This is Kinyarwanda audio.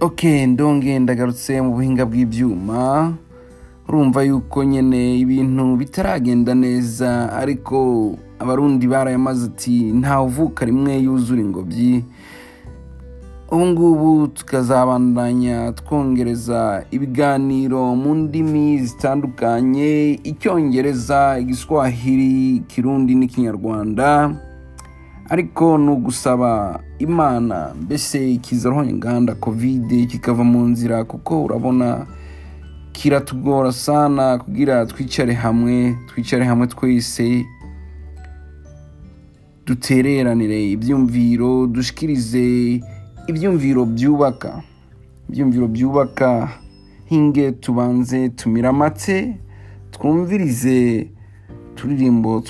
ok ndonge ndagarutse mu buhinga bw'ibyuma urumva yuko nyine ibintu bitaragenda neza ariko abarundi barayamaze ati uvuka rimwe yuzura ingobyi. Ubu ngubu tukazabandanya twongereza ibiganiro mu ndimi zitandukanye icyongereza igiswahili ikirundi n'ikinyarwanda. Ariko ni ugusaba imana mbese ikizaho inganda kovide kikava mu nzira kuko urabona kiratugora sana kugira twicare hamwe twicare hamwe twese dutereranire ibyumviro dushikirize ibyumviro byubaka. Ibyumviro byubaka hinge tubanze tumira amate twumvirize turirimbo.